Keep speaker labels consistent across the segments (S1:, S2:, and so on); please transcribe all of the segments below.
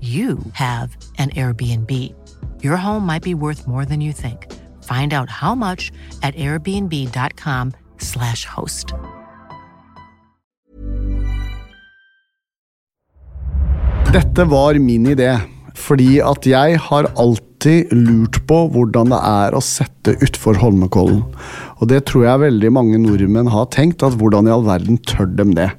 S1: you have an Airbnb. Your home might be worth more than you think. Find out how much at airbnb.com/slash host.
S2: Dette var min idé, fordi at jeg har alltid lurt på hvordan det er å sette utfor Holmenkollen. Og det tror jeg veldig mange nordmenn har tenkt, at hvordan i all verden tør dem det?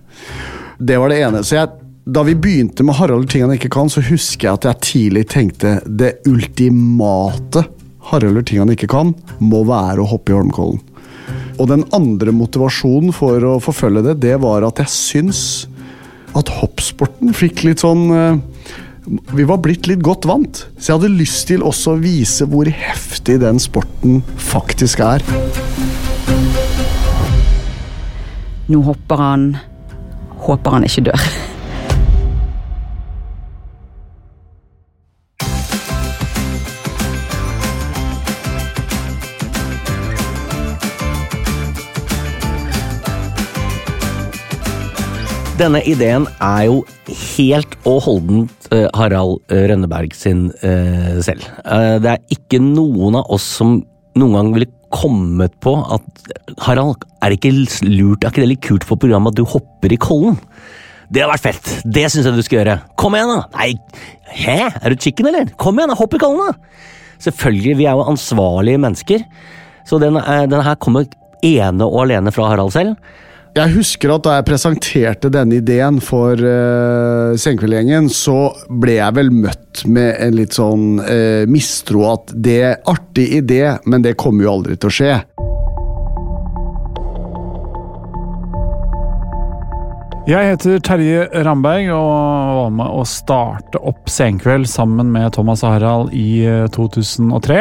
S2: Det var det ene. Så jeg da vi begynte med Harald ting han ikke kan, så husker jeg at jeg tidlig tenkte det ultimate Harald ting han ikke kan, må være å hoppe i Holmenkollen. Og den andre motivasjonen for å forfølge det, det var at jeg syns at hoppsporten fikk litt sånn eh, Vi var blitt litt godt vant. Så jeg hadde lyst til også å vise hvor heftig den sporten faktisk er.
S3: Nå hopper han. Håper han ikke dør.
S4: Denne ideen er jo helt og holdent uh, Harald Rønneberg sin uh, selv. Uh, det er ikke noen av oss som noen gang ville kommet på at Harald, er det ikke lurt, er ikke det litt kult for programmet at du hopper i Kollen? Det har vært fett! Det syns jeg du skal gjøre. Kom igjen, da! Nei, hæ? Er du chicken, eller? Kom igjen, da! Hopp i Kollen, da! Selvfølgelig, vi er jo ansvarlige mennesker, så denne, denne her kommer ene og alene fra Harald selv.
S2: Jeg husker at da jeg presenterte denne ideen for uh, Senkveldgjengen, så ble jeg vel møtt med en litt sånn uh, mistro at det er artig idé, men det kommer jo aldri til å skje.
S5: Jeg heter Terje Ramberg og var med å starte opp Senkveld sammen med Thomas Harald i 2003.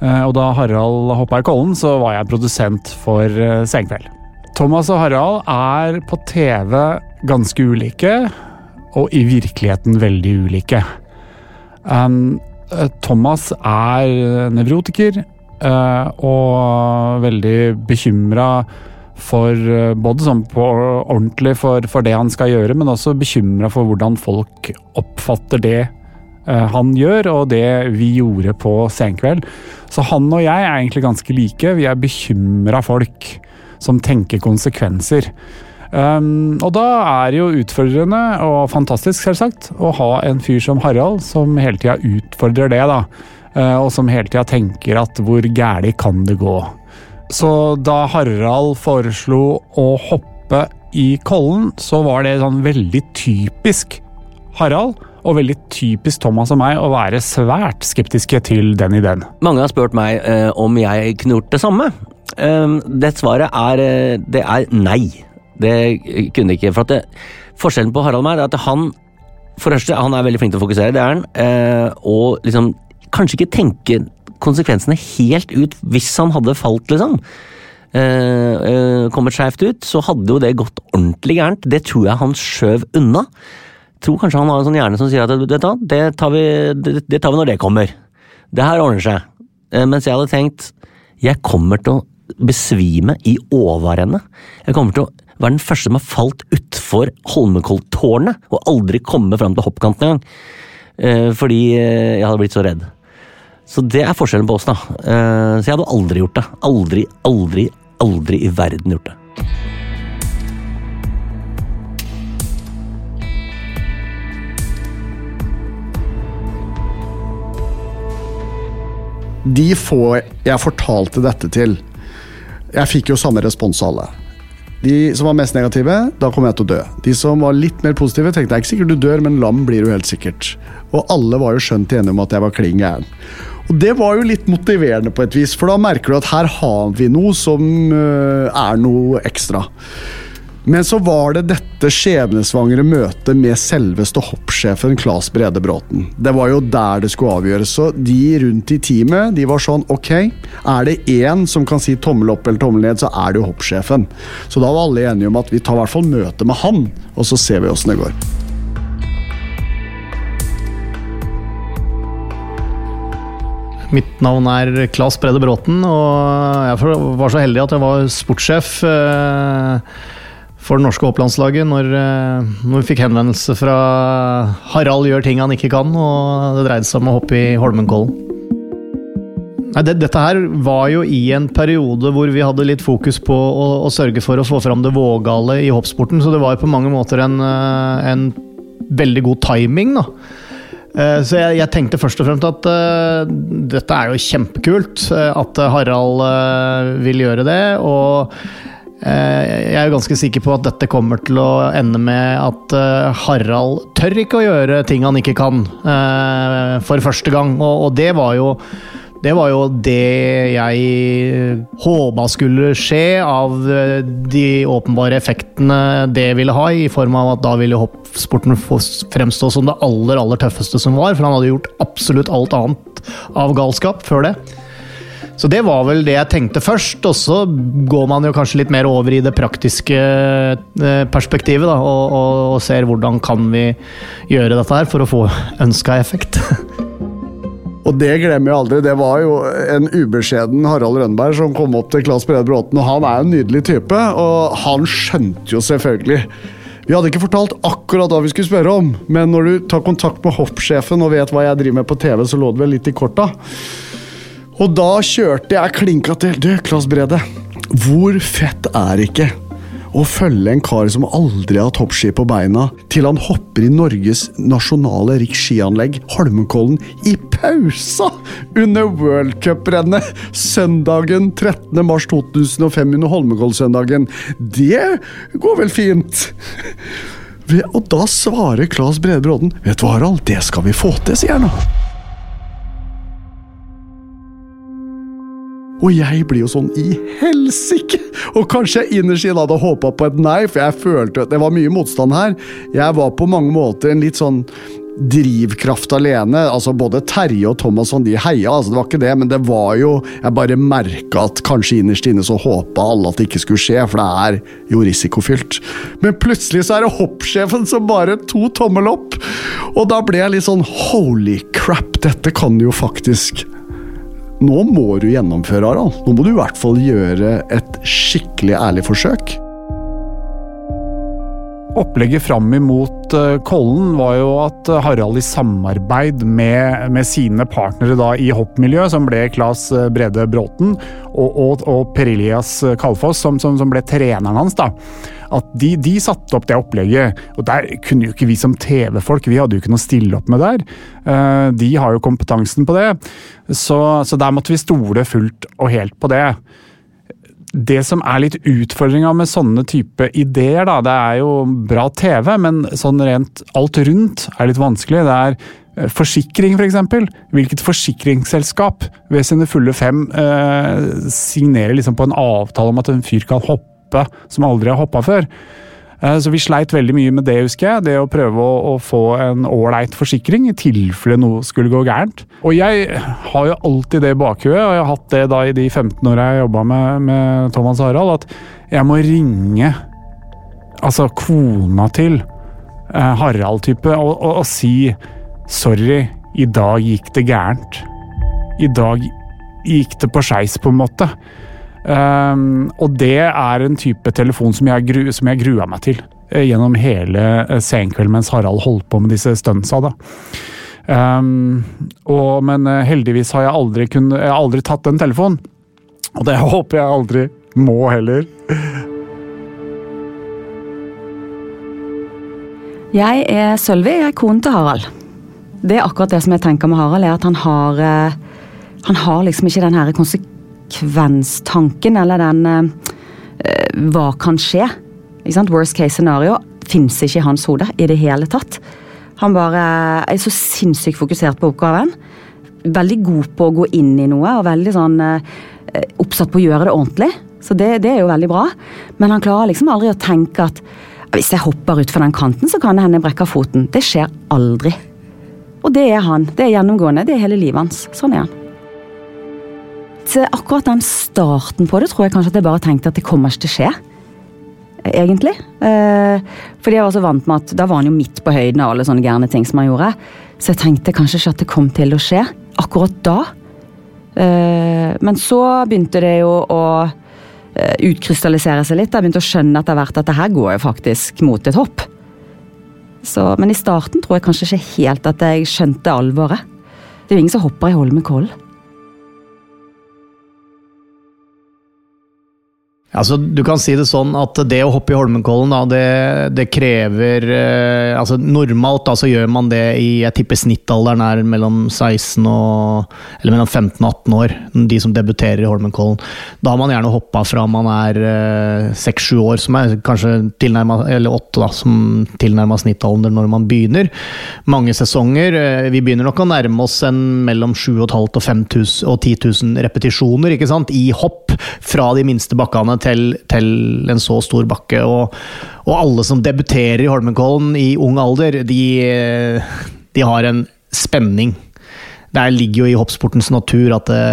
S5: Uh, og da Harald hoppa i Kollen, så var jeg produsent for Senkveld. Thomas og Harald er på TV ganske ulike, og i virkeligheten veldig ulike. Um, Thomas er nevrotiker uh, og veldig bekymra for uh, Både sånn på ordentlig for, for, det han skal gjøre, men også bekymra for hvordan folk oppfatter det uh, han gjør, og det vi gjorde på Senkveld. Så han og jeg er egentlig ganske like. Vi er bekymra folk som tenker konsekvenser. Um, og da er det jo utfordrende, og fantastisk selvsagt, å ha en fyr som Harald som hele tida utfordrer det, da. Uh, og som hele tida tenker at hvor gæli kan det gå? Så da Harald foreslo å hoppe i Kollen, så var det sånn veldig typisk Harald. Og veldig typisk Thomas og meg å være svært skeptiske til den ideen.
S4: Mange har spurt meg eh, om jeg kunne gjort det samme. Um, det svaret er, eh, det er nei. Det kunne ikke. For det, forskjellen på Harald og meg er at han for første, han er veldig flink til å fokusere, det er han. Uh, og liksom kanskje ikke tenke konsekvensene helt ut hvis han hadde falt, liksom. Uh, kommet skeivt ut, så hadde jo det gått ordentlig gærent. Det tror jeg han skjøv unna. Tror kanskje han har en sånn hjerne som sier at det, det, tar, vi, det, det tar vi når det kommer. Det her ordner seg. mens jeg hadde tenkt jeg kommer til å besvime i overende. Jeg kommer til å være den første som har falt utfor Holmenkolltårnet og aldri komme fram til hoppkanten engang. Eh, fordi eh, jeg hadde blitt så redd. Så det er forskjellen på oss, da. Eh, så jeg hadde aldri gjort det. Aldri, aldri, aldri i verden gjort det.
S2: De få jeg fortalte dette til Jeg fikk jo samme respons av alle. De som var mest negative, da kommer jeg til å dø. De som var litt mer positive, tenkte jeg ikke sikkert du dør, men lam blir du helt sikkert. Og alle var jo skjønt enige om at jeg var klin gæren. Og det var jo litt motiverende på et vis, for da merker du at her har vi noe som øh, er noe ekstra. Men så var det dette skjebnesvangre møtet med selveste hoppsjefen Claes Brede Bråten. Det var jo der det skulle avgjøres. Så de rundt i teamet de var sånn Ok, er det én som kan si tommel opp eller tommel ned, så er det jo hoppsjefen. Så da var alle enige om at vi tar i hvert fall møte med han, og så ser vi åssen det går.
S6: Mitt navn er Claes Brede Bråten, og jeg var så heldig at jeg var sportssjef eh, for det norske hopplandslaget når, eh, når, vi fikk henvendelse fra Harald gjør ting han ikke kan, og det dreide seg om å hoppe i Holmenkollen. Nei, det, dette her var jo i en periode hvor vi hadde litt fokus på å, å sørge for å få fram det vågale i hoppsporten, så det var jo på mange måter en, eh, en veldig god timing, da. Eh, så jeg, jeg, tenkte først og fremst at uh, dette er jo kjempekult at Harald uh, vil gjøre det. Og jeg er jo ganske sikker på at dette kommer til å ende med at eh, Harald tør ikke å gjøre ting han ikke kan, eh, for første gang. Og, det var jo det var jo det jeg håpa skulle skje, av de åpenbare effektene det ville ha, i form av at da ville hoppsporten fremstå som det aller, aller tøffeste som var, for han hadde gjort absolutt alt annet av galskap før det. Så det var vel det jeg tenkte først, og så går man jo kanskje litt mer over i det praktiske eh, perspektivet, da, og, og, og ser hvordan kan vi gjøre dette her for å få ønska effekt.
S2: Og det glemmer jeg aldri. Det var jo en ubeskjeden Harald Rønberg som kom opp til Claes Brede Bråten, og han er en nydelig type, og han skjønte jo selvfølgelig vi hadde ikke fortalt akkurat hva vi skulle spørre om, men når du tar kontakt med hoppsjefen og vet hva jeg driver med på TV, så lå det vel litt i korta. Og da kjørte jeg klinka til. Du, Klas Brede, hvor fett er ikke å følge en kar som aldri har hatt hoppski på beina, til han hopper i Norges nasjonale riksskianlegg, Holmenkollen, i pausa under worldcuprennet søndagen 13. mars 2005 under Holmenkollsøndagen. Det går vel fint? Og da svarer Claes Brede Bråden, vet du hva, Harald, det skal vi få til, sier han. Og jeg blir jo sånn i helsike! Og kanskje jeg innerst inne hadde håpa på et nei, for jeg følte at det var mye motstand her. Jeg var på mange måter en litt sånn drivkraft alene. altså Både Terje og Thomas de heia, altså det var ikke det, men det var jo Jeg bare merka at kanskje innerst inne så håpa alle at det ikke skulle skje, for det er jo risikofylt. Men plutselig så er det hoppsjefen som bare to tommel opp, og da ble jeg litt sånn holy crap, dette kan jo faktisk nå må du gjennomføre, Harald. Nå må du i hvert fall gjøre et skikkelig ærlig forsøk.
S5: Opplegget fram imot uh, Kollen var jo at Harald i samarbeid med, med sine partnere da, i hoppmiljøet, som ble Claes uh, Brede Bråten, og, og, og Per Elias Kalfoss, som, som, som ble treneren hans, da, at de, de, satte opp det opplegget. Og der kunne jo ikke vi som TV-folk vi hadde jo ikke noe å stille opp med der. Eh, de har jo kompetansen på det, så, så der måtte vi stole fullt og helt på det. Det som er litt utfordringa med sånne type ideer, da, det er jo bra TV, men sånn rent alt rundt er litt vanskelig. Det er eh, Forsikring, f.eks. For eksempel. Hvilket forsikringsselskap ved sine fulle fem eh, signerer liksom på en avtale om at en fyr kan hoppe som aldri har hoppa før. Eh, så vi sleit veldig mye med det, husker jeg. Det å prøve å, å få en ålreit forsikring i tilfelle noe skulle gå gærent. Og jeg har jo alltid det i bakhuet, og jeg har hatt det da i de 15 åra jeg jobba med, med Thomas Harald, at jeg må ringe altså kona til eh, Harald-type og, og, og si sorry, i dag gikk det gærent. I dag gikk det på skeis, på en måte. Um, og det er en type telefon som jeg, gru, som jeg grua meg til uh, gjennom hele uh, senkveld mens Harald holdt på med disse stuntsa. da. Um, og, men uh, heldigvis har jeg aldri, kun, jeg har aldri tatt den telefonen. Og det håper jeg aldri må heller.
S3: Jeg er Sølvi, jeg er konen til Harald. Det er akkurat det som jeg tenker med Harald, er at han har eh, Han har liksom ikke den her konsekvenstanken, eller den eh, Hva kan skje? Worst case scenario fins ikke i hans hode i det hele tatt. Han bare er så sinnssykt fokusert på oppgaven. Veldig god på å gå inn i noe, og veldig sånn eh, oppsatt på å gjøre det ordentlig. Så det, det er jo veldig bra. Men han klarer liksom aldri å tenke at hvis jeg hopper utfor den kanten, så kan det hende jeg brekker foten. Det skjer aldri. Og det er han. Det er gjennomgående. Det er hele livet hans. Sånn er han. Så akkurat den starten på det tror jeg kanskje at jeg bare tenkte at det kommer ikke til å skje. Egentlig. Eh, fordi jeg var så vant med at da var han jo midt på høyden av alle sånne gærne ting som han gjorde. Så jeg tenkte kanskje ikke at det kom til å skje akkurat da. Eh, men så begynte det jo å eh, utkrystallisere seg litt. Jeg begynte å skjønne etter hvert at det her går jo faktisk mot et hopp. Så, men i starten tror jeg kanskje ikke helt at jeg skjønte alvoret. Det er jo ingen som hopper i Holmenkollen.
S6: Altså, du kan si det sånn at det å hoppe i Holmenkollen, da, det, det krever eh, altså Normalt da, så gjør man det i jeg tipper snittalderen er mellom 16 og Eller mellom 15 og 18 år, de som debuterer i Holmenkollen. Da har man gjerne hoppa fra man er eh, 6-7 år, som er kanskje tilnærma Eller 8, da, som tilnærma snittalder når man begynner. Mange sesonger. Eh, vi begynner nok å nærme oss en mellom 7500 og 5000 og 10 000 repetisjoner ikke sant, i hopp fra de minste bakkene til, til en så stor bakke. Og, og, alle som debuterer i Holmenkollen i ung alder, de, de har en spenning. Det ligger jo i hoppsportens natur at det,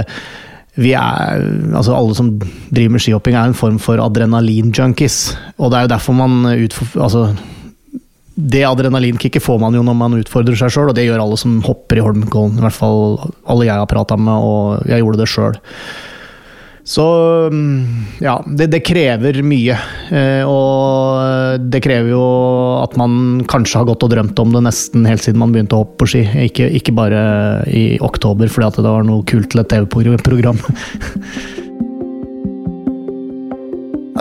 S6: vi er, altså Alle som driver med skihopping, er en form for adrenalin-junkies. Og det er jo derfor man utfor, altså, det adrenalinkicket får man jo når man utfordrer seg sjøl, og det gjør alle som hopper i Holmenkollen. I hvert fall alle jeg har prata med, og jeg gjorde det sjøl. Så ja, det, det krever mye. Eh, og det krever jo at man kanskje har gått og drømt om det nesten helt siden man begynte å hoppe på ski. Ikke, ikke bare i oktober fordi at det var noe kult til et TV-program.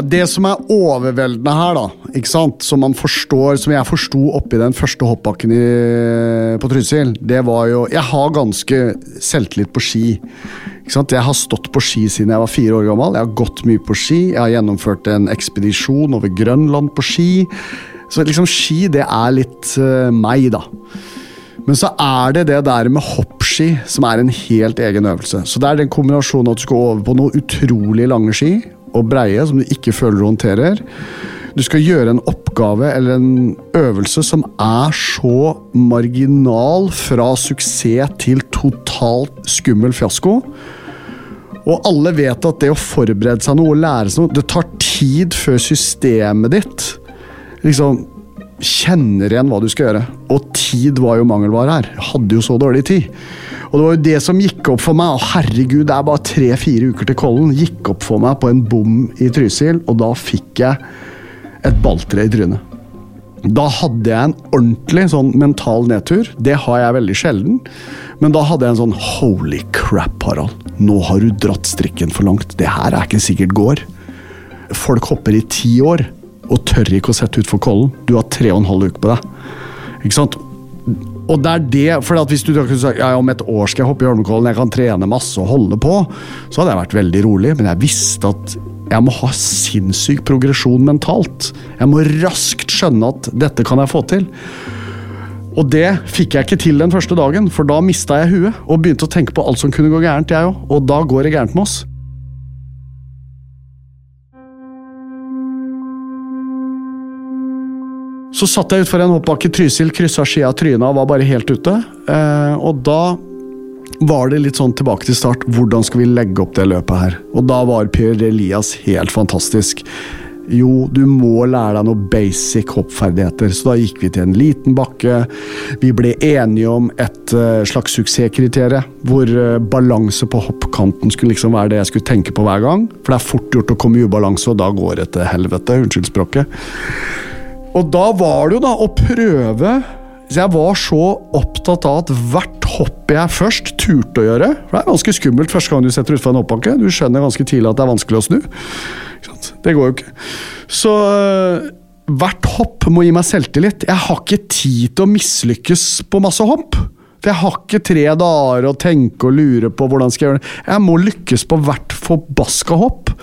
S2: Det som er overveldende her, da, ikke sant? som man forstår, som jeg forsto oppi den første hoppbakken i, på Trysil, det var jo Jeg har ganske selvtillit på ski. Jeg har stått på ski siden jeg var fire år gammel. Jeg har gått mye på ski. Jeg har gjennomført en ekspedisjon over Grønland på ski. Så liksom ski, det er litt uh, meg, da. Men så er det det der med hoppski som er en helt egen øvelse. Så det er den kombinasjonen at du skal over på noen utrolig lange ski og breie som du ikke føler du håndterer. Du skal gjøre en oppgave eller en øvelse som er så marginal fra suksess til totalt skummel fiasko. Og alle vet at det å forberede seg noe og lære seg noe, det tar tid før systemet ditt liksom kjenner igjen hva du skal gjøre. Og tid var jo mangelvare her. Jeg hadde jo så dårlig tid. Og det var jo det som gikk opp for meg. Å herregud, det er bare tre-fire uker til Kollen. Gikk opp for meg på en bom i Trysil, og da fikk jeg et balltre i trynet. Da hadde jeg en ordentlig sånn mental nedtur. Det har jeg veldig sjelden. Men da hadde jeg en sånn holy crap, Harald. Nå har du dratt strikken for langt. Det her er ikke sikkert går. Folk hopper i ti år og tør ikke å sette utfor Kollen. Du har tre og en halv uke på deg. Ikke sant? Og det er det, for Hvis du kunne sagt ja, om et år skal jeg hoppe i Holmenkollen, jeg kan trene masse og holde på, så hadde jeg vært veldig rolig. Men jeg visste at jeg må ha sinnssyk progresjon mentalt. Jeg må raskt skjønne at dette kan jeg få til. Og det fikk jeg ikke til den første dagen, for da mista jeg huet og begynte å tenke på alt som kunne gå gærent, jeg òg. Og da går det gærent med oss. Så satt jeg utfor en hoppbakke Trysil, kryssa skia av trynet og var bare helt ute. Eh, og da var det litt sånn tilbake til start. Hvordan skal vi legge opp det løpet her? Og da var Per Elias helt fantastisk. Jo, du må lære deg noen basic hoppferdigheter. Så da gikk vi til en liten bakke. Vi ble enige om et uh, slags suksesskriterium, hvor uh, balanse på hoppkanten skulle liksom være det jeg skulle tenke på hver gang. For det er fort gjort å komme i ubalanse, og da går det til helvete. Unnskyld språket. Og da var det jo da å prøve Så jeg var så opptatt av at hvert hopp jeg først turte å gjøre For det er ganske skummelt første gang du setter utfor en hoppbakke. Du skjønner ganske tidlig at det er vanskelig å snu. Det går jo ikke. Så øh, hvert hopp må gi meg selvtillit. Jeg har ikke tid til å mislykkes på masse hopp. For jeg har ikke tre dager å tenke og lure på hvordan skal jeg gjøre det. Jeg må lykkes på hvert forbaska hopp.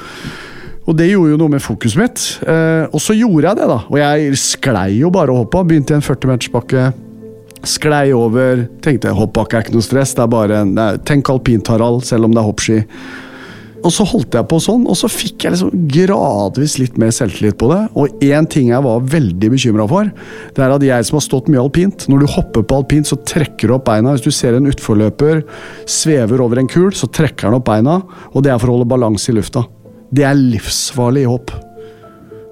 S2: Og det gjorde jo noe med fokuset mitt. Eh, og så gjorde jeg det, da. Og jeg sklei jo bare og hoppa. Begynte i en 40-metersbakke. Sklei over. Tenkte hoppbakke er ikke noe stress. Det er bare en, Tenk alpint, Harald, selv om det er hoppski. Og så holdt jeg på sånn, og så fikk jeg liksom gradvis litt mer selvtillit på det. Og én ting jeg var veldig bekymra for, det er at jeg som har stått mye alpint Når du hopper på alpint, så trekker du opp beina. Hvis du ser en utforløper svever over en kul, så trekker han opp beina, og det er for å holde balanse i lufta. Det er livsfarlig i hopp.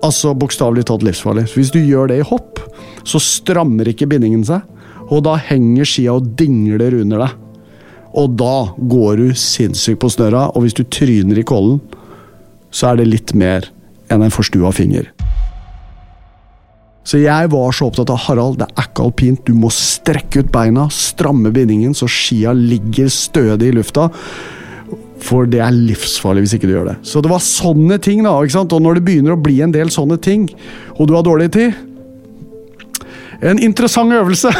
S2: Altså bokstavelig talt livsfarlig. Hvis du gjør det i hopp, så strammer ikke bindingen seg, og da henger skia og dingler under deg. Og da går du sinnssykt på snørra, og hvis du tryner i kollen, så er det litt mer enn en forstua finger. Så jeg var så opptatt av Harald, det er ikke alpint, du må strekke ut beina, stramme bindingen så skia ligger stødig i lufta. For det er livsfarlig hvis ikke du gjør det. Så det var sånne ting, da. ikke sant? Og når det begynner å bli en del sånne ting, og du har dårlig tid En interessant øvelse!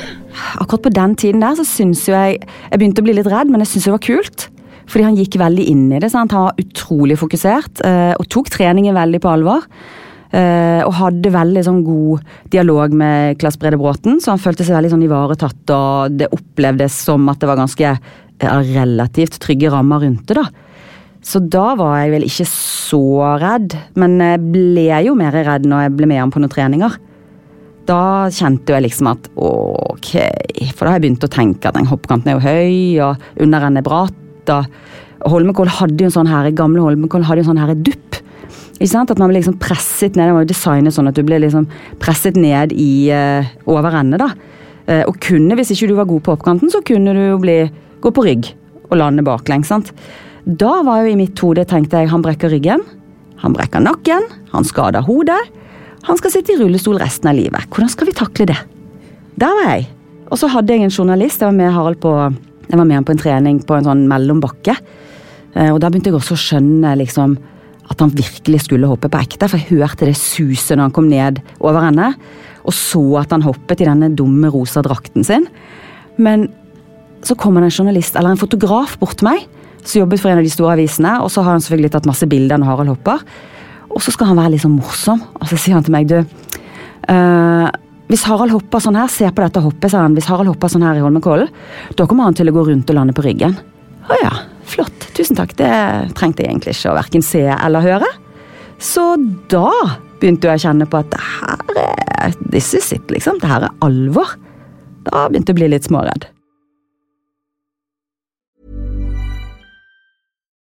S3: Akkurat på den tiden der så syns jo jeg Jeg begynte å bli litt redd, men jeg syns det var kult. Fordi han gikk veldig inn i det. Sant? Han var utrolig fokusert eh, og tok treningen veldig på alvor. Eh, og hadde veldig sånn god dialog med Klass Brede Bråten, så han følte seg veldig sånn ivaretatt, og det opplevdes som at det var ganske relativt trygge rammer rundt det, da. Så da var jeg vel ikke så redd, men jeg ble jo mer redd når jeg ble med ham på noen treninger. Da kjente jeg liksom at ok, for da har jeg begynt å tenke at den hoppkanten er jo høy, og underrennet er bratt. og Holmenkoll hadde jo en sånn her, gamle Holmenkoll hadde jo en sånn her dupp. Ikke sant? At man ble liksom presset ned, Den var jo designet sånn at du ble liksom presset ned i uh, overrennet. da. Uh, og kunne, hvis ikke du var god på hoppkanten, så kunne du jo bli gå på rygg og lande baklengs. Da var jo i mitt hode, tenkte jeg, han brekker ryggen, han brekker nakken, han skader hodet. Han skal sitte i rullestol resten av livet. Hvordan skal vi takle det? Der var jeg. Og så hadde jeg en journalist, jeg var med Harald på, jeg var med han på en trening på en sånn mellombakke. Eh, og da begynte jeg også å skjønne liksom at han virkelig skulle hoppe på ekte, for jeg hørte det suset når han kom ned over henne, og så at han hoppet i denne dumme rosa drakten sin. Men så kommer det en journalist eller en fotograf bort til meg, som jobbet for en av de store avisene, og så har han selvfølgelig tatt masse bilder av Harald hopper. Og så skal han være litt sånn morsom, og så sier han til meg, du uh, Hvis Harald hopper sånn her, se på dette hoppet, sa han. Hvis Harald hopper sånn her i Holmenkollen, da kommer han til å gå rundt og lande på ryggen. Å ja, flott. Tusen takk. Det trengte jeg egentlig ikke å verken se eller høre. Så da begynte jeg å kjenne på at det her er This is it, liksom. Det her er alvor. Da begynte jeg å bli litt småredd.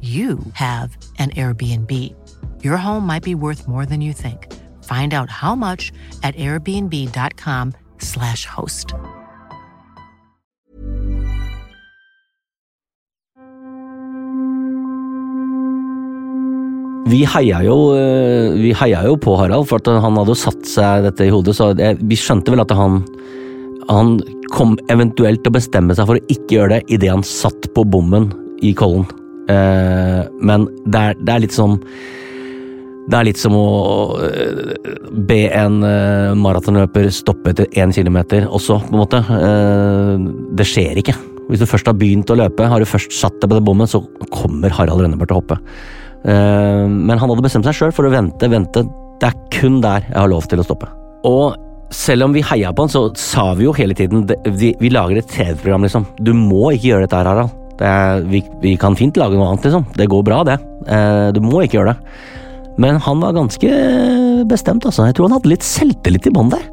S1: you have an Airbnb. Your home might be worth more than you think. Find out how much at airbnb.com/slash host.
S4: Vi heia, jo, eh, vi heia jo på Harald, for at han hadde jo satt seg dette i hodet. Så vi skjønte vel at han, han kom eventuelt til å bestemme seg for å ikke gjøre det idet han satt på bommen i Kollen. Eh, men det er, det er litt som det er litt som å eh, be en eh, maratonløper stoppe etter én kilometer også, på en måte. Det skjer ikke. Hvis du først har begynt å løpe, har du først satt deg på det bommet, så kommer Harald Rønneberg til å hoppe. Men han hadde bestemt seg sjøl for å vente, vente. Det er kun der jeg har lov til å stoppe. Og selv om vi heia på han, så sa vi jo hele tiden Vi, vi lager et TV-program, liksom. Du må ikke gjøre dette her, Harald. Er, vi, vi, kan fint lage noe annet, liksom. Det går bra, det. Du må ikke gjøre det. Men han var ganske bestemt, altså. Jeg tror han hadde litt selvtillit i bånn der.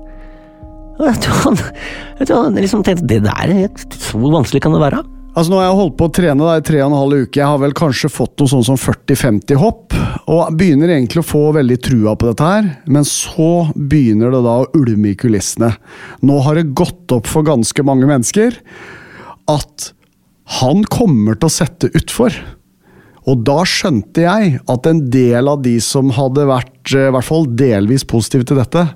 S4: Jeg tror han, jeg tror han liksom tenkte det der, Hvor vanskelig kan det være?
S2: Altså Nå har jeg holdt på å trene da, i tre og en halv uke. Jeg har vel kanskje fått noe sånn som 40-50 hopp. Og begynner egentlig å få veldig trua på dette her. Men så begynner det da å ulme i kulissene. Nå har det gått opp for ganske mange mennesker at han kommer til å sette utfor. Og da skjønte jeg at en del av de som hadde vært eh, i hvert fall delvis positive til dette,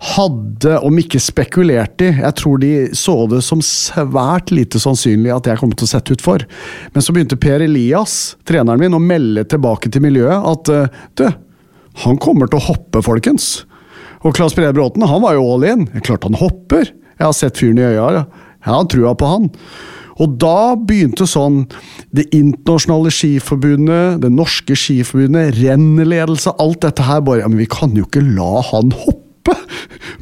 S2: hadde, om ikke spekulert i Jeg tror de så det som svært lite sannsynlig at jeg kom til å sette ut for. Men så begynte Per Elias, treneren min, å melde tilbake til miljøet at eh, du, han kommer til å hoppe, folkens. Og Claes Brede Bråten han var jo all in. Klart han hopper. Jeg har sett fyren i øya. Jeg har trua på han. Og da begynte sånn Det internasjonale skiforbundet, det norske skiforbundet, renneledelse, alt dette her bare ja, Men vi kan jo ikke la han hoppe!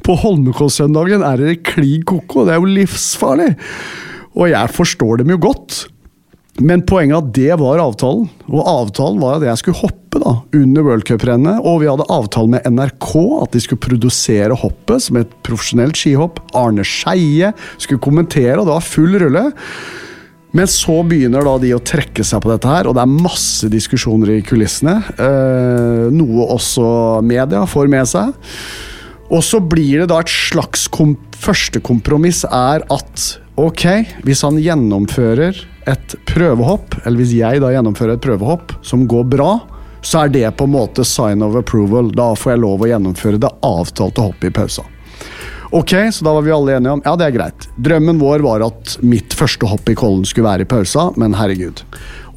S2: På Holmenkollsøndagen er det klin koko, det er jo livsfarlig! Og jeg forstår dem jo godt. Men poenget at det var avtalen. Og avtalen var at jeg skulle hoppe da, under worldcuprennet. Og vi hadde avtale med NRK at de skulle produsere hoppet som et profesjonelt skihopp. Arne Skeie skulle kommentere, og det var full rulle. Men så begynner da de å trekke seg på dette her, og det er masse diskusjoner i kulissene. Eh, noe også media får med seg. Og så blir det da et slags kom første kompromiss er at ok, hvis han gjennomfører et prøvehopp, eller hvis jeg da gjennomfører et prøvehopp som går bra, så er det på en måte sign of approval. Da får jeg lov å gjennomføre det avtalte hoppet i pausa. Ok, så da var vi alle enige om ja, det er greit. Drømmen vår var at mitt første hopp i Kollen skulle være i pausa, men herregud.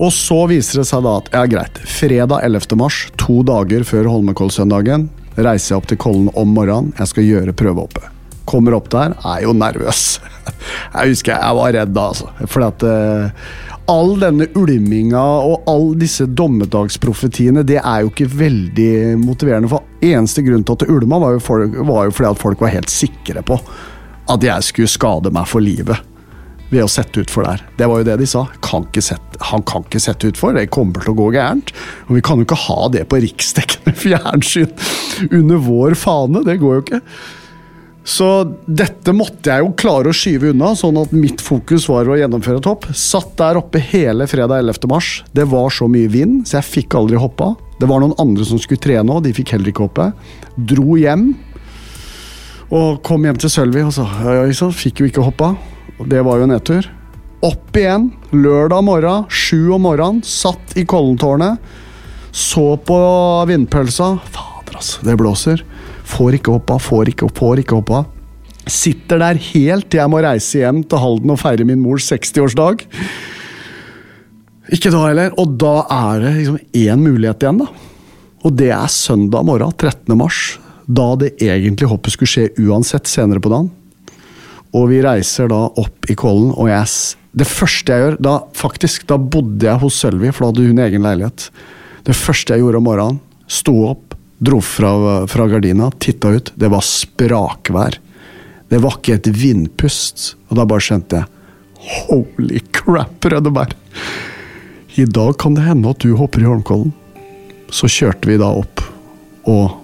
S2: Og så viser det seg da at ja, greit. Fredag 11. mars, to dager før Holmenkollsøndagen, reiser jeg opp til Kollen om morgenen. Jeg skal gjøre prøvehoppet. Kommer opp der, er jo nervøs. Jeg husker jeg var redd da, altså. For at uh, all denne ulminga og alle disse dommedagsprofetiene, det er jo ikke veldig motiverende. For eneste grunn til at det ulma, var jo, folk, var jo fordi at folk var helt sikre på at jeg skulle skade meg for livet ved å sette utfor der. Det var jo det de sa. Kan sette, han kan ikke sette utfor, det kommer til å gå gærent. Og vi kan jo ikke ha det på riksdekkende fjernsyn under vår fane. Det går jo ikke. Så dette måtte jeg jo klare å skyve unna, sånn at mitt fokus var å gjennomføre et hopp. Satt der oppe hele fredag 11. mars. Det var så mye vind, så jeg fikk aldri hoppa. Det var noen andre som skulle trene òg, de fikk heller ikke hoppe. Dro hjem. Og kom hjem til Sølvi og sa så fikk jo ikke hoppa. Og det var jo nedtur. Opp igjen lørdag morgen, sju om morgenen. Satt i Kollentårnet. Så på vindpølsa. Fader, altså, det blåser. Får ikke hoppa, får ikke, får ikke hoppa. Sitter der helt til jeg må reise hjem til Halden og feire min mors 60-årsdag. Ikke da heller. Og da er det liksom én mulighet igjen, da. Og det er søndag morgen, 13. mars. Da det egentlig hoppet skulle skje uansett senere på dagen. Og vi reiser da opp i Kollen, og jeg, det første jeg gjør da, Faktisk, da bodde jeg hos Sølvi, for da hadde hun egen leilighet. Det første jeg gjorde om morgenen, sto opp, Dro fra, fra gardina, titta ut. Det var sprakvær. Det var ikke et vindpust. Og da bare skjønte jeg Holy crap, Rønneberg! I dag kan det hende at du hopper i Holmkollen. Så kjørte vi da opp, og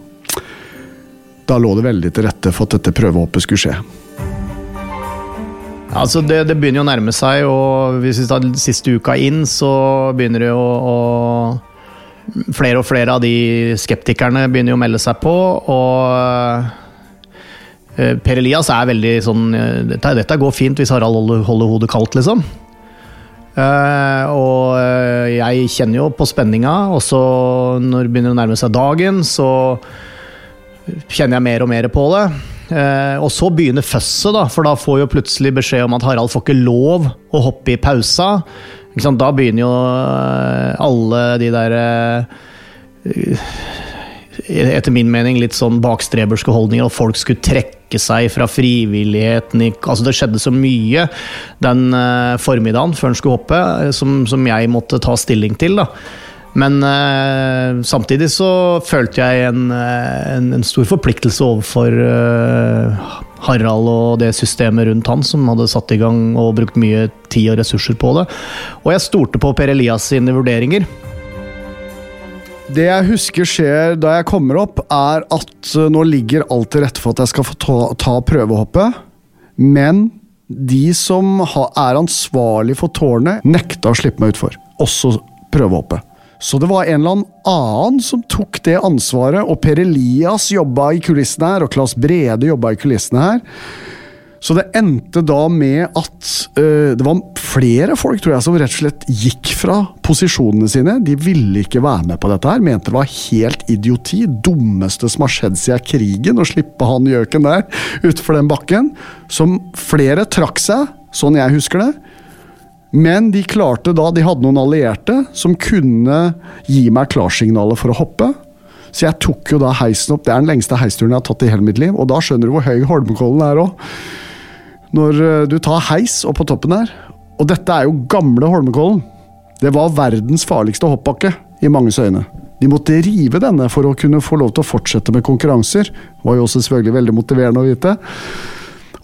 S2: da lå det veldig til rette for at dette prøvehoppet skulle skje.
S6: Altså det, det, begynner jo å nærme seg, og hvis vi tar siste uka inn, så begynner det å, å flere og flere av de skeptikerne begynner jo å melde seg på, og eh, Per Elias er veldig sånn eh, Dette, dette går fint hvis Harald holder, holder hodet kaldt, liksom. Uh, og jeg kjenner jo på spenninga, og så når det begynner å nærme seg dagen, så kjenner jeg mer og mer på det. Uh, og så begynner føsset, da, for da får jo plutselig beskjed om at Harald får ikke lov å hoppe i pausa. Da begynner jo eh, alle de der eh, etter min mening litt sånn bakstreberske holdninger, og folk skulle trekke seg fra frivilligheten. Altså Det skjedde så mye den formiddagen før han skulle hoppe, som, som, jeg måtte ta stilling til. da. Men uh, samtidig så følte jeg en, en, en stor forpliktelse overfor uh, Harald og det systemet rundt han, som hadde satt i gang og brukt mye tid og ressurser på det. Og jeg stolte på Per Elias sine vurderinger.
S2: Det jeg husker skjer da jeg kommer opp, er at eh, nå ligger alt til rette for at jeg skal få ta, ta prøvehoppet, men de som er ansvarlig for tårnet, nekta å slippe meg utfor. Også prøvehoppet. Så det var en eller annen som tok det ansvaret, og Per Elias jobba i kulissene her, og Claes Brede jobba i kulissene her. Så det endte da med at uh, det var flere folk tror jeg, som rett og slett gikk fra posisjonene sine. De ville ikke være med på dette her, mente det var helt idioti. Dummeste som har skjedd siden krigen, å slippe han gjøken der utfor den bakken. Som flere trakk seg, sånn jeg husker det. Men de klarte da, de hadde noen allierte som kunne gi meg klarsignalet for å hoppe. Så jeg tok jo da heisen opp. Det er den lengste heisturen jeg har tatt i hele mitt liv. Og da skjønner du hvor høy Holmenkollen er òg. Når eh, du tar heis opp på toppen der. Og dette er jo gamle Holmenkollen. Det var verdens farligste hoppbakke i manges øyne. De måtte rive denne for å kunne få lov til å fortsette med konkurranser. Det var jo også selvfølgelig veldig motiverende å vite.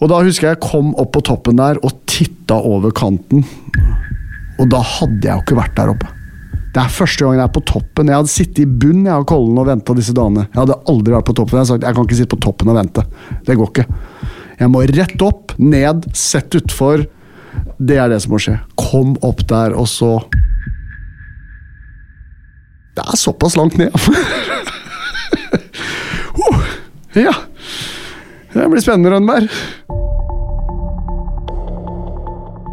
S2: Og da husker jeg jeg kom opp på toppen der og titta over kanten. Og da hadde jeg jo ikke vært der oppe. Det er første gangen jeg er på toppen. Jeg hadde sittet i bunnen av kollen og venta disse dagene. Jeg hadde aldri vært på toppen. Jeg hadde sagt jeg kan ikke sitte på toppen og vente. Det går ikke. Jeg må rett opp, ned, sett utfor. Det er det som må skje. Kom opp der, og så Det er såpass langt ned. uh, ja. Det blir spennende, Rønneberg.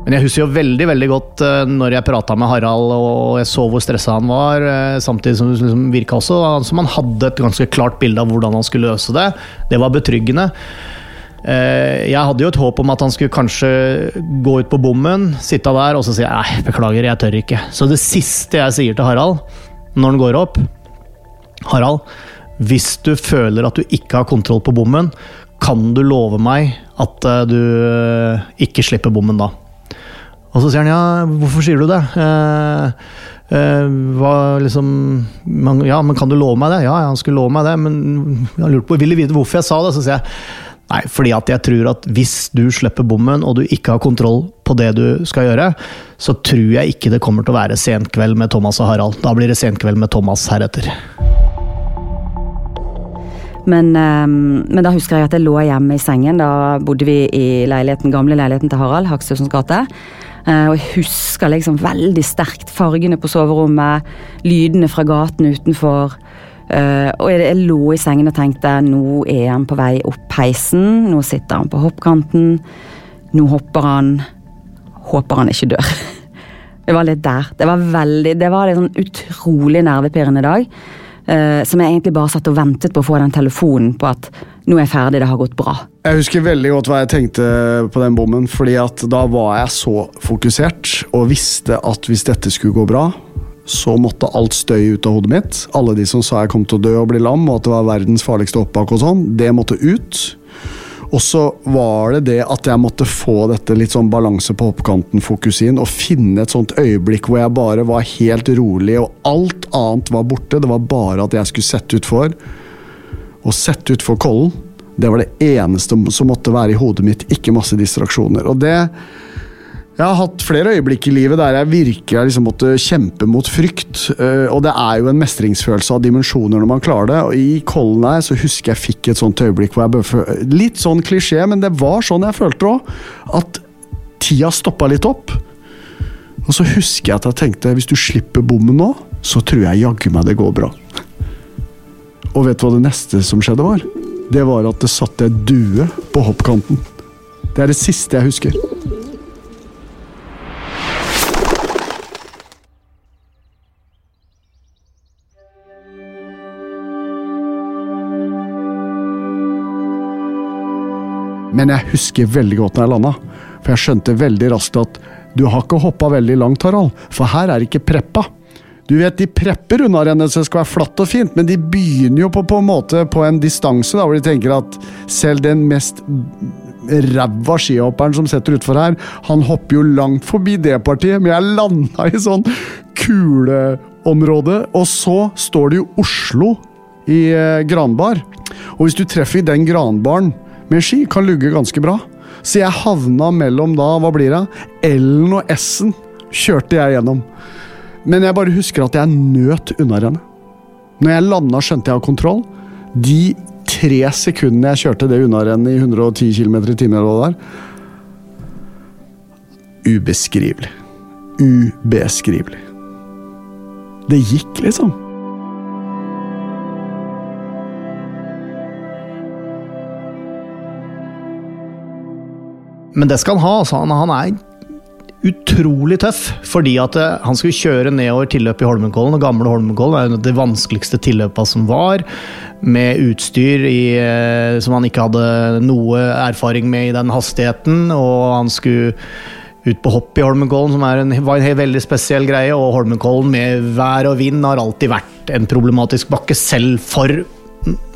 S6: Men jeg husker jo veldig veldig godt uh, når jeg prata med Harald og jeg så hvor stressa han var. Uh, samtidig som det liksom virka også som han hadde et ganske klart bilde av hvordan han skulle løse det. Det var betryggende. Uh, jeg hadde jo et håp om at han skulle kanskje gå ut på bommen, sitte der og så si nei, beklager, jeg tør ikke. Så det siste jeg sier til Harald når han går opp Harald, hvis du føler at du ikke har kontroll på bommen, kan du love meg at eh, du eh, ikke slipper bommen da? Og så sier han ja, hvorfor sier du det? Eh, eh, hva liksom man, Ja, men kan du love meg det? Ja, han skulle love meg det, men jeg lurte på, ville vite hvorfor jeg sa det. Så sier jeg nei, fordi at jeg tror at hvis du slipper bommen og du ikke har kontroll på det du skal gjøre, så tror jeg ikke det kommer til å være senkveld med Thomas og Harald. Da blir det senkveld med Thomas heretter.
S3: Men, um, men, da husker jeg at jeg lå hjemme i sengen. Da bodde vi i leiligheten, gamle leiligheten til Harald, Haksøsens gate. Uh, og jeg husker liksom veldig sterkt fargene på soverommet, lydene fra gaten utenfor. Uh, og jeg, jeg, lå i sengen og tenkte nå er han på vei opp peisen, Nå sitter han på hoppkanten. Nå hopper han. Håper han ikke dør. Det var litt der. Det var veldig, det var en sånn utrolig nervepirrende dag. Uh, som jeg egentlig bare satt og ventet på å få den telefonen på at nå er jeg ferdig, det har gått bra.
S2: Jeg husker veldig godt hva jeg tenkte på den bommen, fordi at da var jeg så fokusert og visste at hvis dette skulle gå bra, så måtte alt støy ut av hodet mitt. Alle de som sa jeg kom til å dø og bli lam, og at det var verdens farligste oppbakk og sånn, det måtte ut. Og så var det det at jeg måtte få dette litt sånn balanse på hoppkanten-fokus inn, og finne et sånt øyeblikk hvor jeg bare var helt rolig, og alt annet var borte. Det var bare at jeg skulle sette utfor. Og sette utfor Kollen. Det var det eneste som måtte være i hodet mitt, ikke masse distraksjoner. Og det jeg har hatt flere øyeblikk i livet der jeg virkelig liksom måtte kjempe mot frykt. Eh, og det er jo en mestringsfølelse av dimensjoner når man klarer det. Og I Kollen her så husker jeg fikk et sånt øyeblikk hvor jeg bøffe, Litt sånn klisjé, men det var sånn jeg følte det òg. At tida stoppa litt opp. Og så husker jeg at jeg tenkte hvis du slipper bommen nå, så tror jeg jaggu meg det går bra. Og vet du hva det neste som skjedde var? Det var at det satt ei due på hoppkanten. Det er det siste jeg husker. Men jeg husker veldig godt når jeg landa, for jeg skjønte veldig raskt at du har ikke hoppa veldig langt, Harald, for her er ikke preppa. Du vet, De prepper unnarennet så det skal være flatt og fint, men de begynner jo på, på en måte på en distanse da, hvor de tenker at selv den mest ræva skihopperen som setter utfor her, han hopper jo langt forbi det partiet, men jeg landa i sånn kuleområde, og så står det jo Oslo i eh, granbar. Og hvis du treffer i den granbaren med ski, kan lugge ganske bra. Så jeg havna mellom da, hva blir det, L-en og S-en kjørte jeg gjennom. Men jeg bare husker at jeg nøt unnarennet. Når jeg landa, skjønte jeg av kontroll. De tre sekundene jeg kjørte det unnarennet i 110 km i timen, Ubeskrivelig. Ubeskrivelig. Det gikk, liksom.
S6: Men det skal han ha. Altså. Han er utrolig tøff. Fordi at eh, han skulle kjøre nedover tilløpet i Holmenkollen, og gamle Holmenkollen er jo det vanskeligste tilløpet som var. Med utstyr i, eh, som han ikke hadde noe erfaring med i den hastigheten. Og han skulle ut på hopp i Holmenkollen, som en, var en veldig spesiell greie. Og Holmenkollen med vær og vind har alltid vært en problematisk bakke, selv for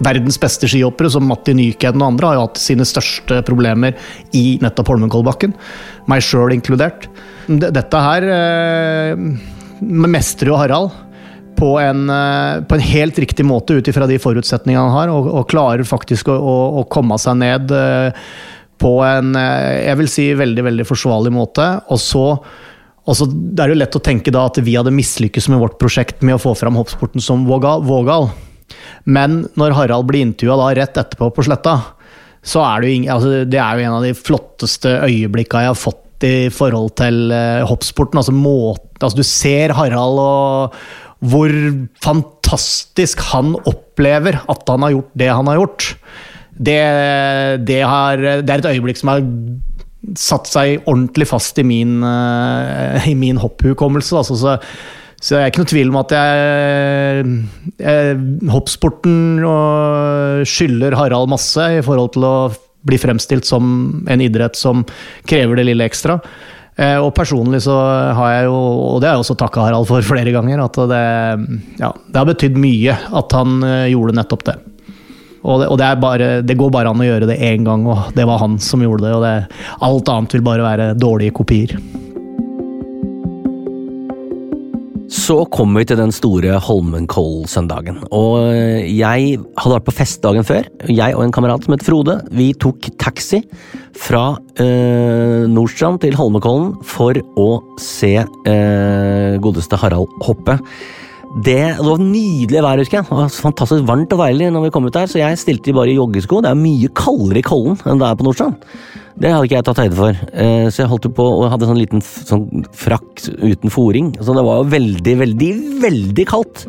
S6: verdens beste skihoppere, som Matti Nykäden og andre, har jo hatt sine største problemer i nettopp Holmenkollbakken. Meg sjøl inkludert. Dette her eh, mestrer jo Harald på en, eh, på en, helt riktig måte ut ifra de forutsetningene han har, og, og klarer faktisk å, å, å, komme seg ned eh, på en eh, jeg vil si veldig veldig forsvarlig måte. Og så, og så Det er jo lett å tenke da at vi hadde mislykkes med vårt prosjekt med å få fram hoppsporten som vågal. Men når Harald blir intervjua rett etterpå på Sletta, så er det jo altså det er jo en av de flotteste øyeblikka jeg har fått i forhold til uh, hoppsporten. Altså, måten, altså du ser Harald og hvor fantastisk han opplever at han har gjort det han har gjort. Det, det, har, det er et øyeblikk som har satt seg ordentlig fast i min, uh, min hopphukommelse. Altså, så så jeg er ikke noe tvil om at jeg, jeg Hoppsporten skylder Harald masse i forhold til å bli fremstilt som en idrett som krever det lille ekstra. Eh, og personlig så har jeg jo, og det har jeg også takka Harald for flere ganger, at det, ja, det har betydd mye at han eh, gjorde nettopp det. Og, det, og det, bare, det, går bare an å gjøre det én gang, og det var han som gjorde det. Og alt annet vil bare være dårlige kopier.
S4: Så kom vi til den store Holmenkoll-søndagen. Og jeg hadde vært på fest dagen før. Jeg og en kamerat som het Frode, vi tok taxi fra øh, Nordstrand til Holmenkollen for å se øh, godeste Harald hoppe. Det, det var nydelig vær, husker jeg. Det var fantastisk varmt og deilig når vi kom ut der, så jeg stilte bare i joggesko. Det er mye kaldere i Kollen enn det er på Nordstrand. Det hadde ikke jeg tatt høyde for, eh, så jeg holdt jo på og hadde sånn liten sånn frakk uten foring. Så det var jo veldig, veldig, veldig kaldt.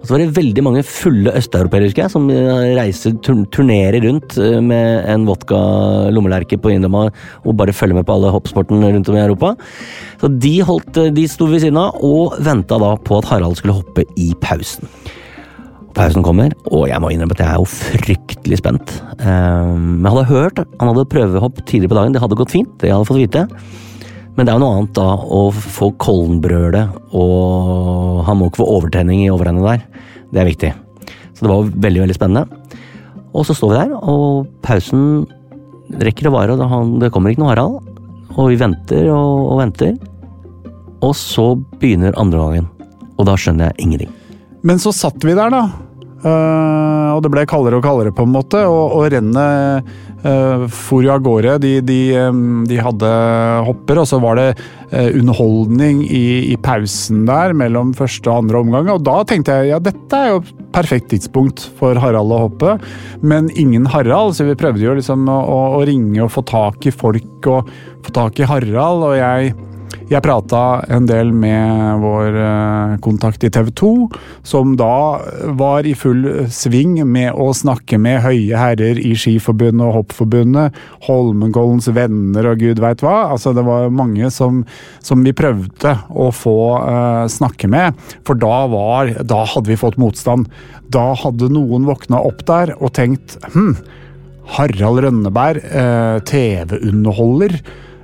S4: Og så var det veldig mange fulle østeuropeere husker jeg, som eh, reiser, turnerer rundt eh, med en vodka lommelerke på innerlomma og bare følger med på alle hoppsporten rundt om i Europa. Så de, holdt, de sto ved siden av og venta da på at Harald skulle hoppe i pausen. Pausen kommer, og jeg må innrømme at jeg er jo fryktelig spent. Um, jeg hadde hørt han hadde prøvehopp tidligere på dagen, det hadde gått fint, det jeg hadde fått vite. Men det er jo noe annet da å få Kollenbrølet, og han må ikke få overtrening i overhendet der. Det er viktig. Så det var veldig, veldig spennende. Og så står vi der, og pausen rekker å vare, og det kommer ikke noe Harald. Og vi venter og, og venter. Og så begynner andre gangen, og da skjønner jeg ingenting.
S5: Men så satt vi der, da. Uh, og det ble kaldere og kaldere, på en måte. Og, og rennet uh, for jo av gårde. De, de, um, de, hadde hopper, og så var det uh, underholdning i, i, pausen der mellom første og andre omgang. Og da tenkte jeg ja, dette er jo perfekt tidspunkt for Harald å hoppe. Men ingen Harald, så vi prøvde jo liksom å, å ringe og få tak i folk og få tak i Harald. Og jeg Jeg prata en del med vår eh, kontakt i TV 2, som da var i full sving med å snakke med høye herrer i Skiforbundet og Hoppforbundet, Holmenkollens venner og gud veit hva. Altså, det var mange som, som vi prøvde å få uh, snakke med, for da, var, da hadde vi fått motstand. Da hadde noen våkna opp der og tenkt hm, Harald Rønneberg, eh, TV-underholder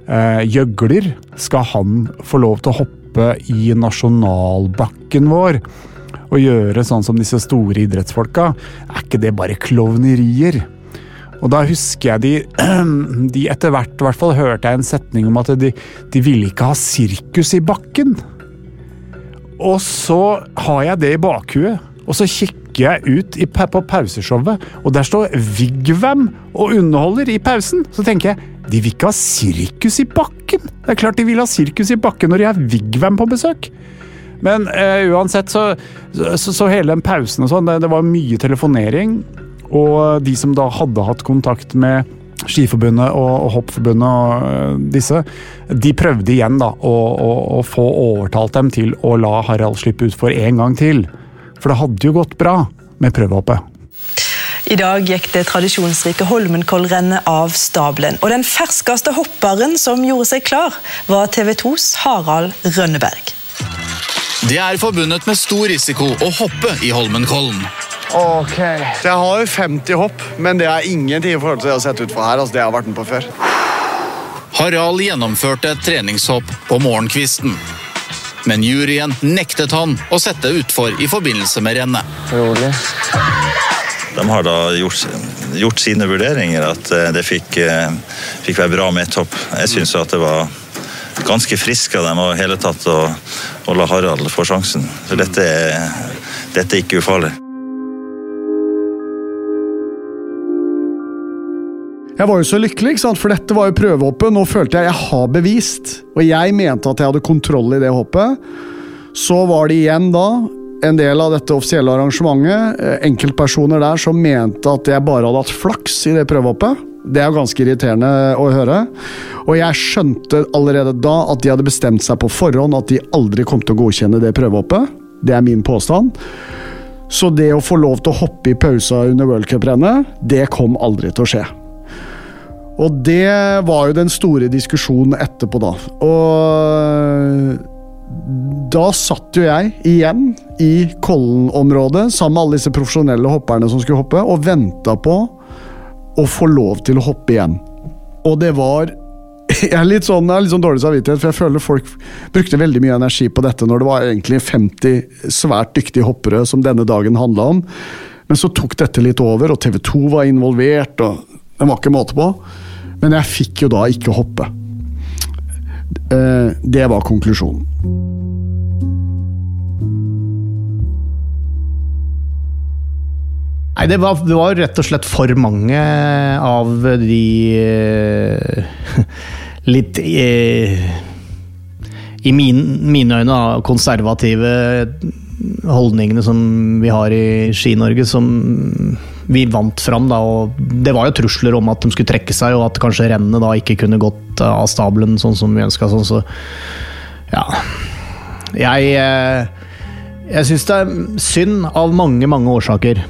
S5: gjøgler, skal han få lov til å hoppe i nasjonalbakken vår? Og gjøre sånn som disse store idrettsfolka? Er ikke det bare klovnerier? Og da husker jeg de, de etter hvert hvert fall hørte jeg en setning om at de, de ville ikke ha sirkus i bakken. Og så har jeg det i bakhuet, og så kikker jeg ut i, på pauseshowet, og der står Vigvam og underholder i pausen. Så tenker jeg de vil ikke ha sirkus i bakken! Det er klart de vil ha sirkus i bakken når de har Vigvam på besøk. Men eh, uansett, så, så, så, hele den pausen og sånn, det, det, var mye telefonering. Og de som da hadde hatt kontakt med Skiforbundet og, Hoppforbundet og uh, disse, de prøvde igjen da å, å, å, få overtalt dem til å la Harald slippe ut for en gang til. For det hadde jo gått bra med prøvehoppet.
S7: I dag gikk det tradisjonsrike Holmenkollrennet av stabelen. Og den ferskeste hopperen som gjorde seg klar, var TV 2s Harald Rønneberg.
S8: Det er forbundet med stor risiko å hoppe i Holmenkollen.
S2: Ok, Jeg har jo 50 hopp, men det er ingenting i forhold til det jeg har sett utfor her. altså det jeg har vært med på før.
S8: Harald gjennomførte et treningshopp på morgenkvisten. Men juryen nektet han å sette utfor i forbindelse med rennet.
S2: Rolig.
S9: De har da gjort, gjort sine vurderinger, at eh, det fikk, eh, fikk være bra med ett hopp. Jeg syns at det var ganske frisk av dem å hele tatt å, å la Harald få sjansen. Så dette er, dette er ikke ufarlig.
S2: Jeg var jo så lykkelig, for dette var jo prøvehoppet. Nå følte jeg jeg har bevist, og jeg mente at jeg hadde kontroll i det hoppet. Så var det igjen da en del av dette offisielle arrangementet eh, enkeltpersoner der som mente at jeg bare hadde hatt flaks i det prøvehoppet. Det er jo ganske irriterende å høre. Og jeg skjønte allerede da at de hadde bestemt seg på forhånd at de aldri kom til å godkjenne det prøvehoppet. Det er min påstand. Så det å få lov til å hoppe i pausa under worldcuprennet, det kom aldri til å skje. Og det var jo den store diskusjonen etterpå, da. Og da satt jo jeg igjen i Kollen-området sammen med alle disse profesjonelle hopperne som skulle hoppe, og venta på å få lov til å hoppe igjen. Og det var jeg er litt sånn, jeg er litt sånn dårlig samvittighet, for jeg føler folk brukte veldig mye energi på dette når det var egentlig 50 svært dyktige hoppere som denne dagen handla om. Men så tok dette litt over, og TV 2 var involvert, og det var ikke måte på. Men jeg fikk jo da ikke hoppe. Eh, det var konklusjonen.
S6: Nei, det var, det var, rett og slett for mange av de uh, litt uh, I min, mine øyne konservative holdningene som vi har i Ski-Norge, som vi vant fram. Da, og det var jo trusler om at de skulle trekke seg, og at kanskje rennet da ikke kunne gått av stabelen sånn som vi ønska. Sånn, så ja Jeg, uh, jeg syns det er synd av mange, mange årsaker.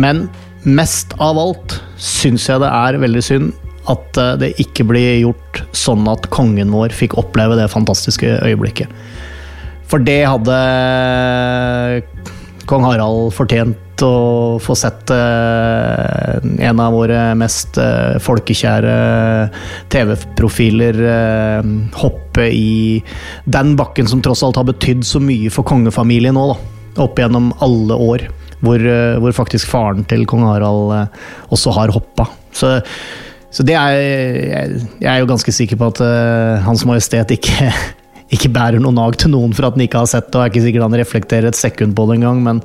S6: Men mest av alt syns jeg det er veldig synd at eh, det ikke blir gjort sånn at kongen vår fikk oppleve det fantastiske øyeblikket. For det hadde kong Harald fortjent å få sett eh, en av våre mest eh, folkekjære TV-profiler hoppe i den bakken som tross alt har betydd så mye for kongefamilien nå, da. Opp gjennom alle år hvor, eh, hvor faktisk faren til kong Harald eh, også har hoppa. Så, så det er jeg, jeg, er jo ganske sikker på at Hans Majestet ikke, ikke bærer noe nag til noen for at han ikke har sett det, og er ikke sikkert han reflekterer et sekund på det engang, men,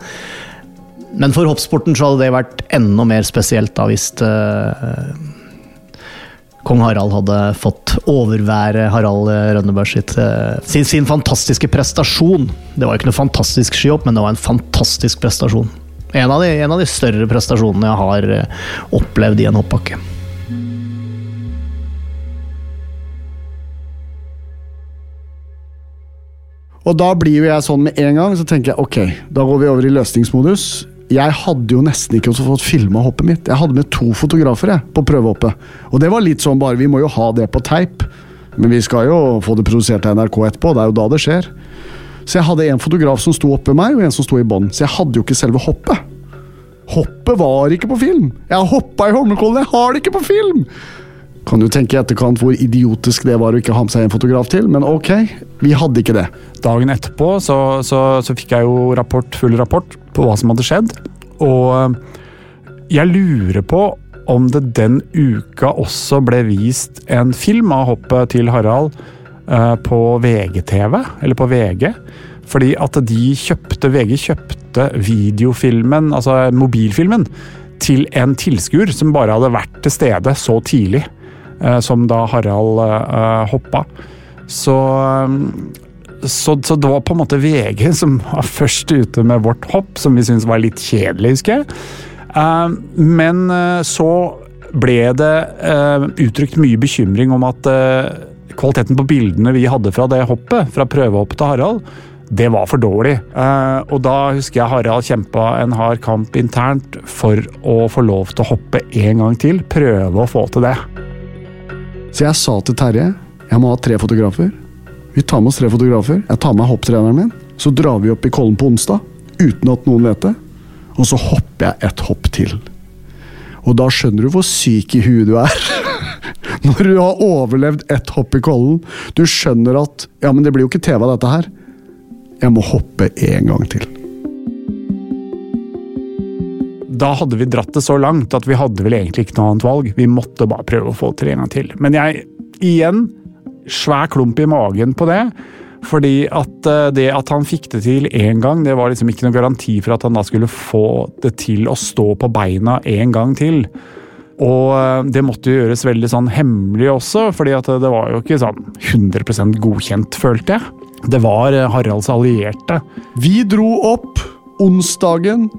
S6: men for hoppsporten så hadde det vært enda mer spesielt da hvis uh, kong Harald hadde fått overvære Harald Rønneberg sitt, sin, sin, fantastiske prestasjon. Det var ikke noe fantastisk skihopp, men det var en fantastisk prestasjon. En av, de, en av de større prestasjonene jeg har eh, opplevd i en hoppbakke.
S2: Og da blir jo jeg sånn med en gang, så tenker jeg ok, da går vi over i løsningsmodus. Jeg hadde jo nesten ikke fått filma hoppet mitt. Jeg hadde med to fotografer jeg, på prøvehoppet. Og det var litt sånn bare, vi må jo ha det på teip. Men vi skal jo få det produsert av NRK etterpå, det er jo da det skjer. Så jeg hadde en fotograf som sto oppe meg, og en som sto i bånn. Så jeg hadde jo ikke selve hoppet. Hoppet var ikke på film! Jeg har hoppa i Holmenkollen, jeg har det ikke på film! Kan du tenke i etterkant hvor idiotisk det var å ikke ha med seg en fotograf til, men ok, vi hadde ikke det.
S5: Dagen etterpå så, så, så fikk jeg jo rapport, full rapport på hva som hadde skjedd. Og eh, jeg lurer på om det den uka også ble vist en film av hoppet til Harald eh, på VGTV, eller på VG. Fordi at de kjøpte, VG kjøpte videofilmen, altså mobilfilmen, til en tilskuer som bare hadde vært til stede så tidlig eh, som da Harald eh, hoppa. Så, så, så, det var på en måte VG som var først ute med vårt hopp, som vi syntes var litt kjedelig, husker jeg. Uh, men uh, så ble det uh, uttrykt mye bekymring om at kvaliteten på bildene vi hadde fra det hoppet, fra prøvehoppet til Harald, det var for dårlig. Og da husker jeg Harald kjempa en hard kamp internt for å få lov til å hoppe en gang til. Prøve å få til det.
S2: Så jeg sa til Terje jeg må ha tre fotografer. Vi tar med oss tre fotografer. Jeg tar med hopptreneren min. Så drar vi opp i Kollen på onsdag uten at noen vet det. Og så hopper jeg et hopp til. Og da skjønner du hvor syk i huet du er. Når du har overlevd ett hopp i Kollen. Du skjønner at ja, men det blir jo ikke TV av dette her. Jeg må hoppe en gang til.
S5: Da hadde vi dratt det så langt at vi hadde vel egentlig ikke noe annet valg. Vi måtte bare prøve å få til en gang til. Men jeg, igjen, svær klump i magen på det. Fordi at det at han fikk det til én gang, det var liksom ikke noen garanti for at han da skulle få det til å stå på beina en gang til. Og det måtte jo gjøres veldig sånn hemmelig også, fordi at det var jo ikke sånn 100 godkjent, følte jeg. Det var Haralds allierte.
S2: Vi dro opp onsdagen.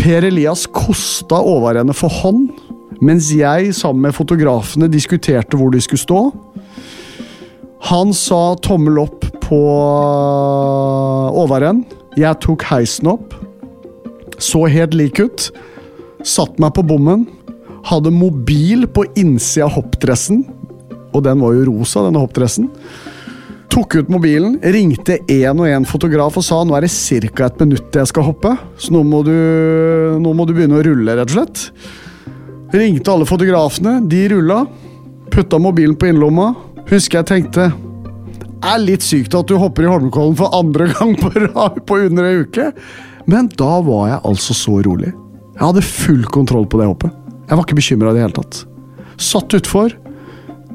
S2: Per Elias kosta henne for hånd, mens jeg sammen med fotografene diskuterte hvor de skulle stå. Han sa tommel opp på overrenn. Jeg tok heisen opp. Så helt lik ut. Satt meg på bommen. Hadde mobil på innsida av hoppdressen. Og den var jo rosa, denne hoppdressen. Tok ut mobilen, ringte én og én fotograf og sa nå er det ca. et minutt til jeg skal hoppe, så nå må, du, nå må du begynne å rulle, rett og slett. Ringte alle fotografene, de rulla. Putta mobilen på innlomma. Husker jeg tenkte er litt sykt at du hopper i Holmenkollen for andre gang på, på under ei uke. Men da var jeg altså så rolig. Jeg hadde full kontroll på det hoppet. Jeg var ikke bekymra i det hele tatt. Satt utfor.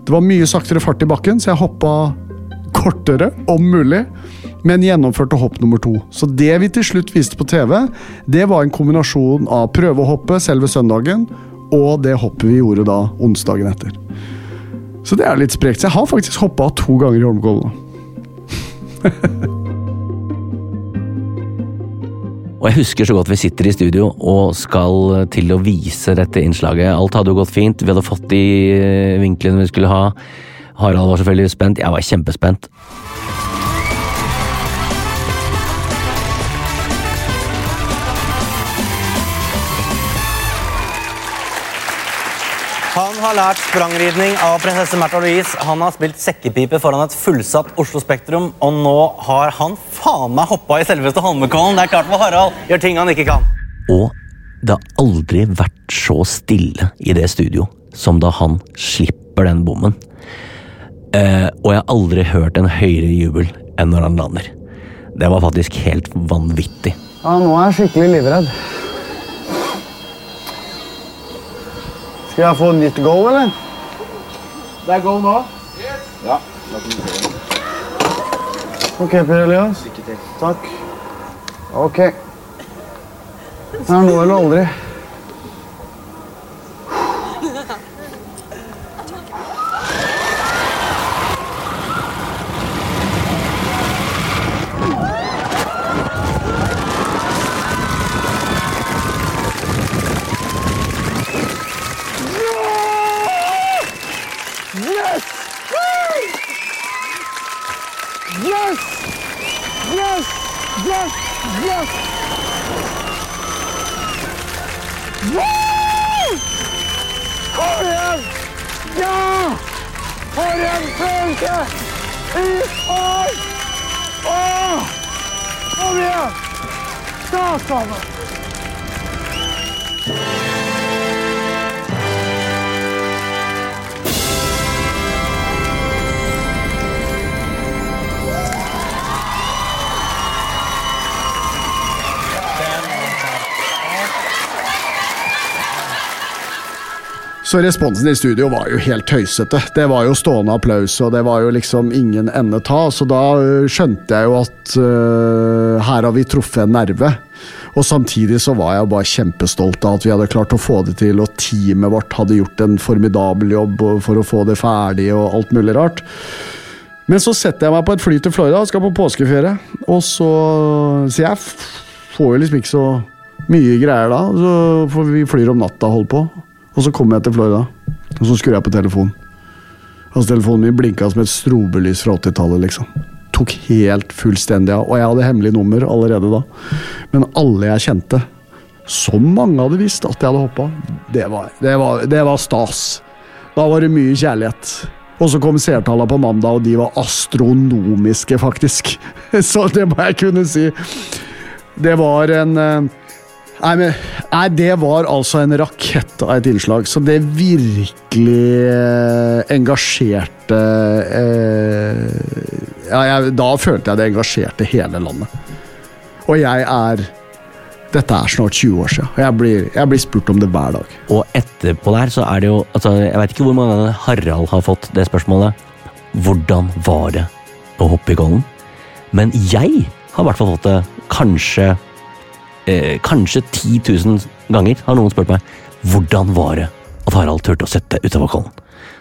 S2: Det var mye saktere fart i bakken, så jeg hoppa kortere, om mulig, men gjennomførte hopp nummer to. Så det vi til slutt viste på TV, det var en kombinasjon av prøvehoppet selve søndagen og det hoppet vi gjorde da onsdagen etter. Så det er litt sprekt. Så jeg har faktisk hoppa to ganger i Holmenkollen.
S4: Og jeg husker så godt vi sitter i studio og skal til å vise dette innslaget. Alt hadde jo gått fint, vi hadde fått de vinklene vi skulle ha. Harald var selvfølgelig spent, jeg var kjempespent.
S10: Har lært sprangridning av prinsesse Märtha Louise. Han har spilt sekkepipe foran et fullsatt Oslo Spektrum, og nå har han faen meg hoppa i selveste Holmenkollen. Det er klart for Harald gjør ting han ikke kan.
S4: Og det har aldri vært så stille i det studio som da han slipper den bommen. Eh, og jeg har aldri hørt en høyere jubel enn når han lander. Det var faktisk helt vanvittig.
S2: Ja, nå er jeg skikkelig livredd. Skal jeg få nytt go, eller?
S11: Det er go nå.
S2: Ja. Ok, Per Elias. Takk. Ok. Det er nå eller aldri. Så responsen i studio var jo helt tøysete. Det var jo stående applaus, og det var jo liksom ingen ende ta. Så da øh, skjønte jeg jo at uh, her har vi truffet en nerve. Og samtidig så var jeg bare kjempestolt av at vi hadde klart å få det til, og teamet vårt hadde gjort en formidabel jobb for å få det ferdig og alt mulig rart. Men så setter jeg meg på et fly til Florida og skal på påskeferie. Og så Så jeg får jo liksom ikke så mye greier da. Så får vi flyr om natta og holder på. Og så kom jeg til Florida, og så skrur jeg på telefonen. Altså Telefonen min blinka som et strobelys fra 80-tallet. liksom. Tok helt fullstendig av. Og jeg hadde hemmelig nummer allerede da. Men alle jeg kjente, som mange hadde visst at jeg hadde hoppa, det det, det var stas. Da var det mye kjærlighet. Og så kom seertallene på mandag, og de var astronomiske, faktisk. Så det må jeg kunne si. Det var en eh, Nei, men, nei, det var altså en rakett av et innslag. Så det virkelig eh, engasjerte eh, ja, jeg, Da følte jeg det engasjerte hele landet. Og jeg er Dette er snart 20 år siden, jeg blir, jeg blir spurt om det hver dag.
S4: Og etterpå der så er det jo altså, Jeg vet ikke hvor mange ganger Harald har fått det spørsmålet. Hvordan var det å hoppe i Golden? Men jeg har i hvert fall fått det kanskje eh, Kanskje 10 000 ganger har noen spurt meg hvordan var det at Harald turte å sette utover Kollen.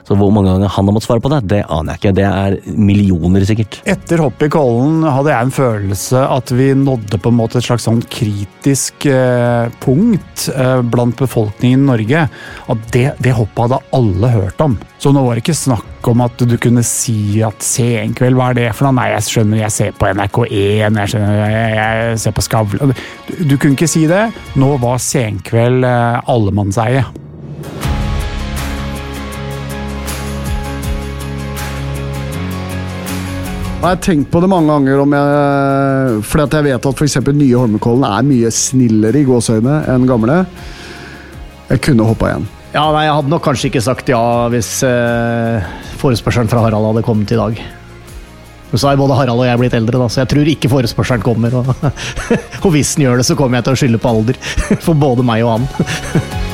S4: Så hvor mange ganger han har måttet svare på det, det aner jeg ikke. Det er millioner, sikkert.
S5: Etter hoppet i Kollen hadde jeg en følelse at vi nådde på en måte et slags sånn kritisk eh, punkt eh, blant befolkningen i Norge. At det, det hoppet hadde alle hørt om. Så nå var det ikke snakk om at du kunne si at Senkveld, hva er det for noe? Nei, jeg skjønner, jeg ser på NRK1, jeg, skjønner, jeg, jeg ser på Skavlan du, du kunne ikke si det. Nå var Senkveld eh, allemannseie.
S2: Jeg har tenkt på det mange ganger, om jeg, fordi at jeg vet at f.eks. nye Holmenkollen er mye snillere i gåseøyne enn gamle. Jeg kunne hoppa igjen.
S6: Ja, nei, Jeg hadde nok kanskje ikke sagt ja hvis eh, forespørselen fra Harald hadde kommet i dag. Så er både Harald og jeg blitt eldre, da, så jeg tror ikke forespørselen kommer. Og, og hvis den gjør det, så kommer jeg til å skylde på alder. For både meg og han.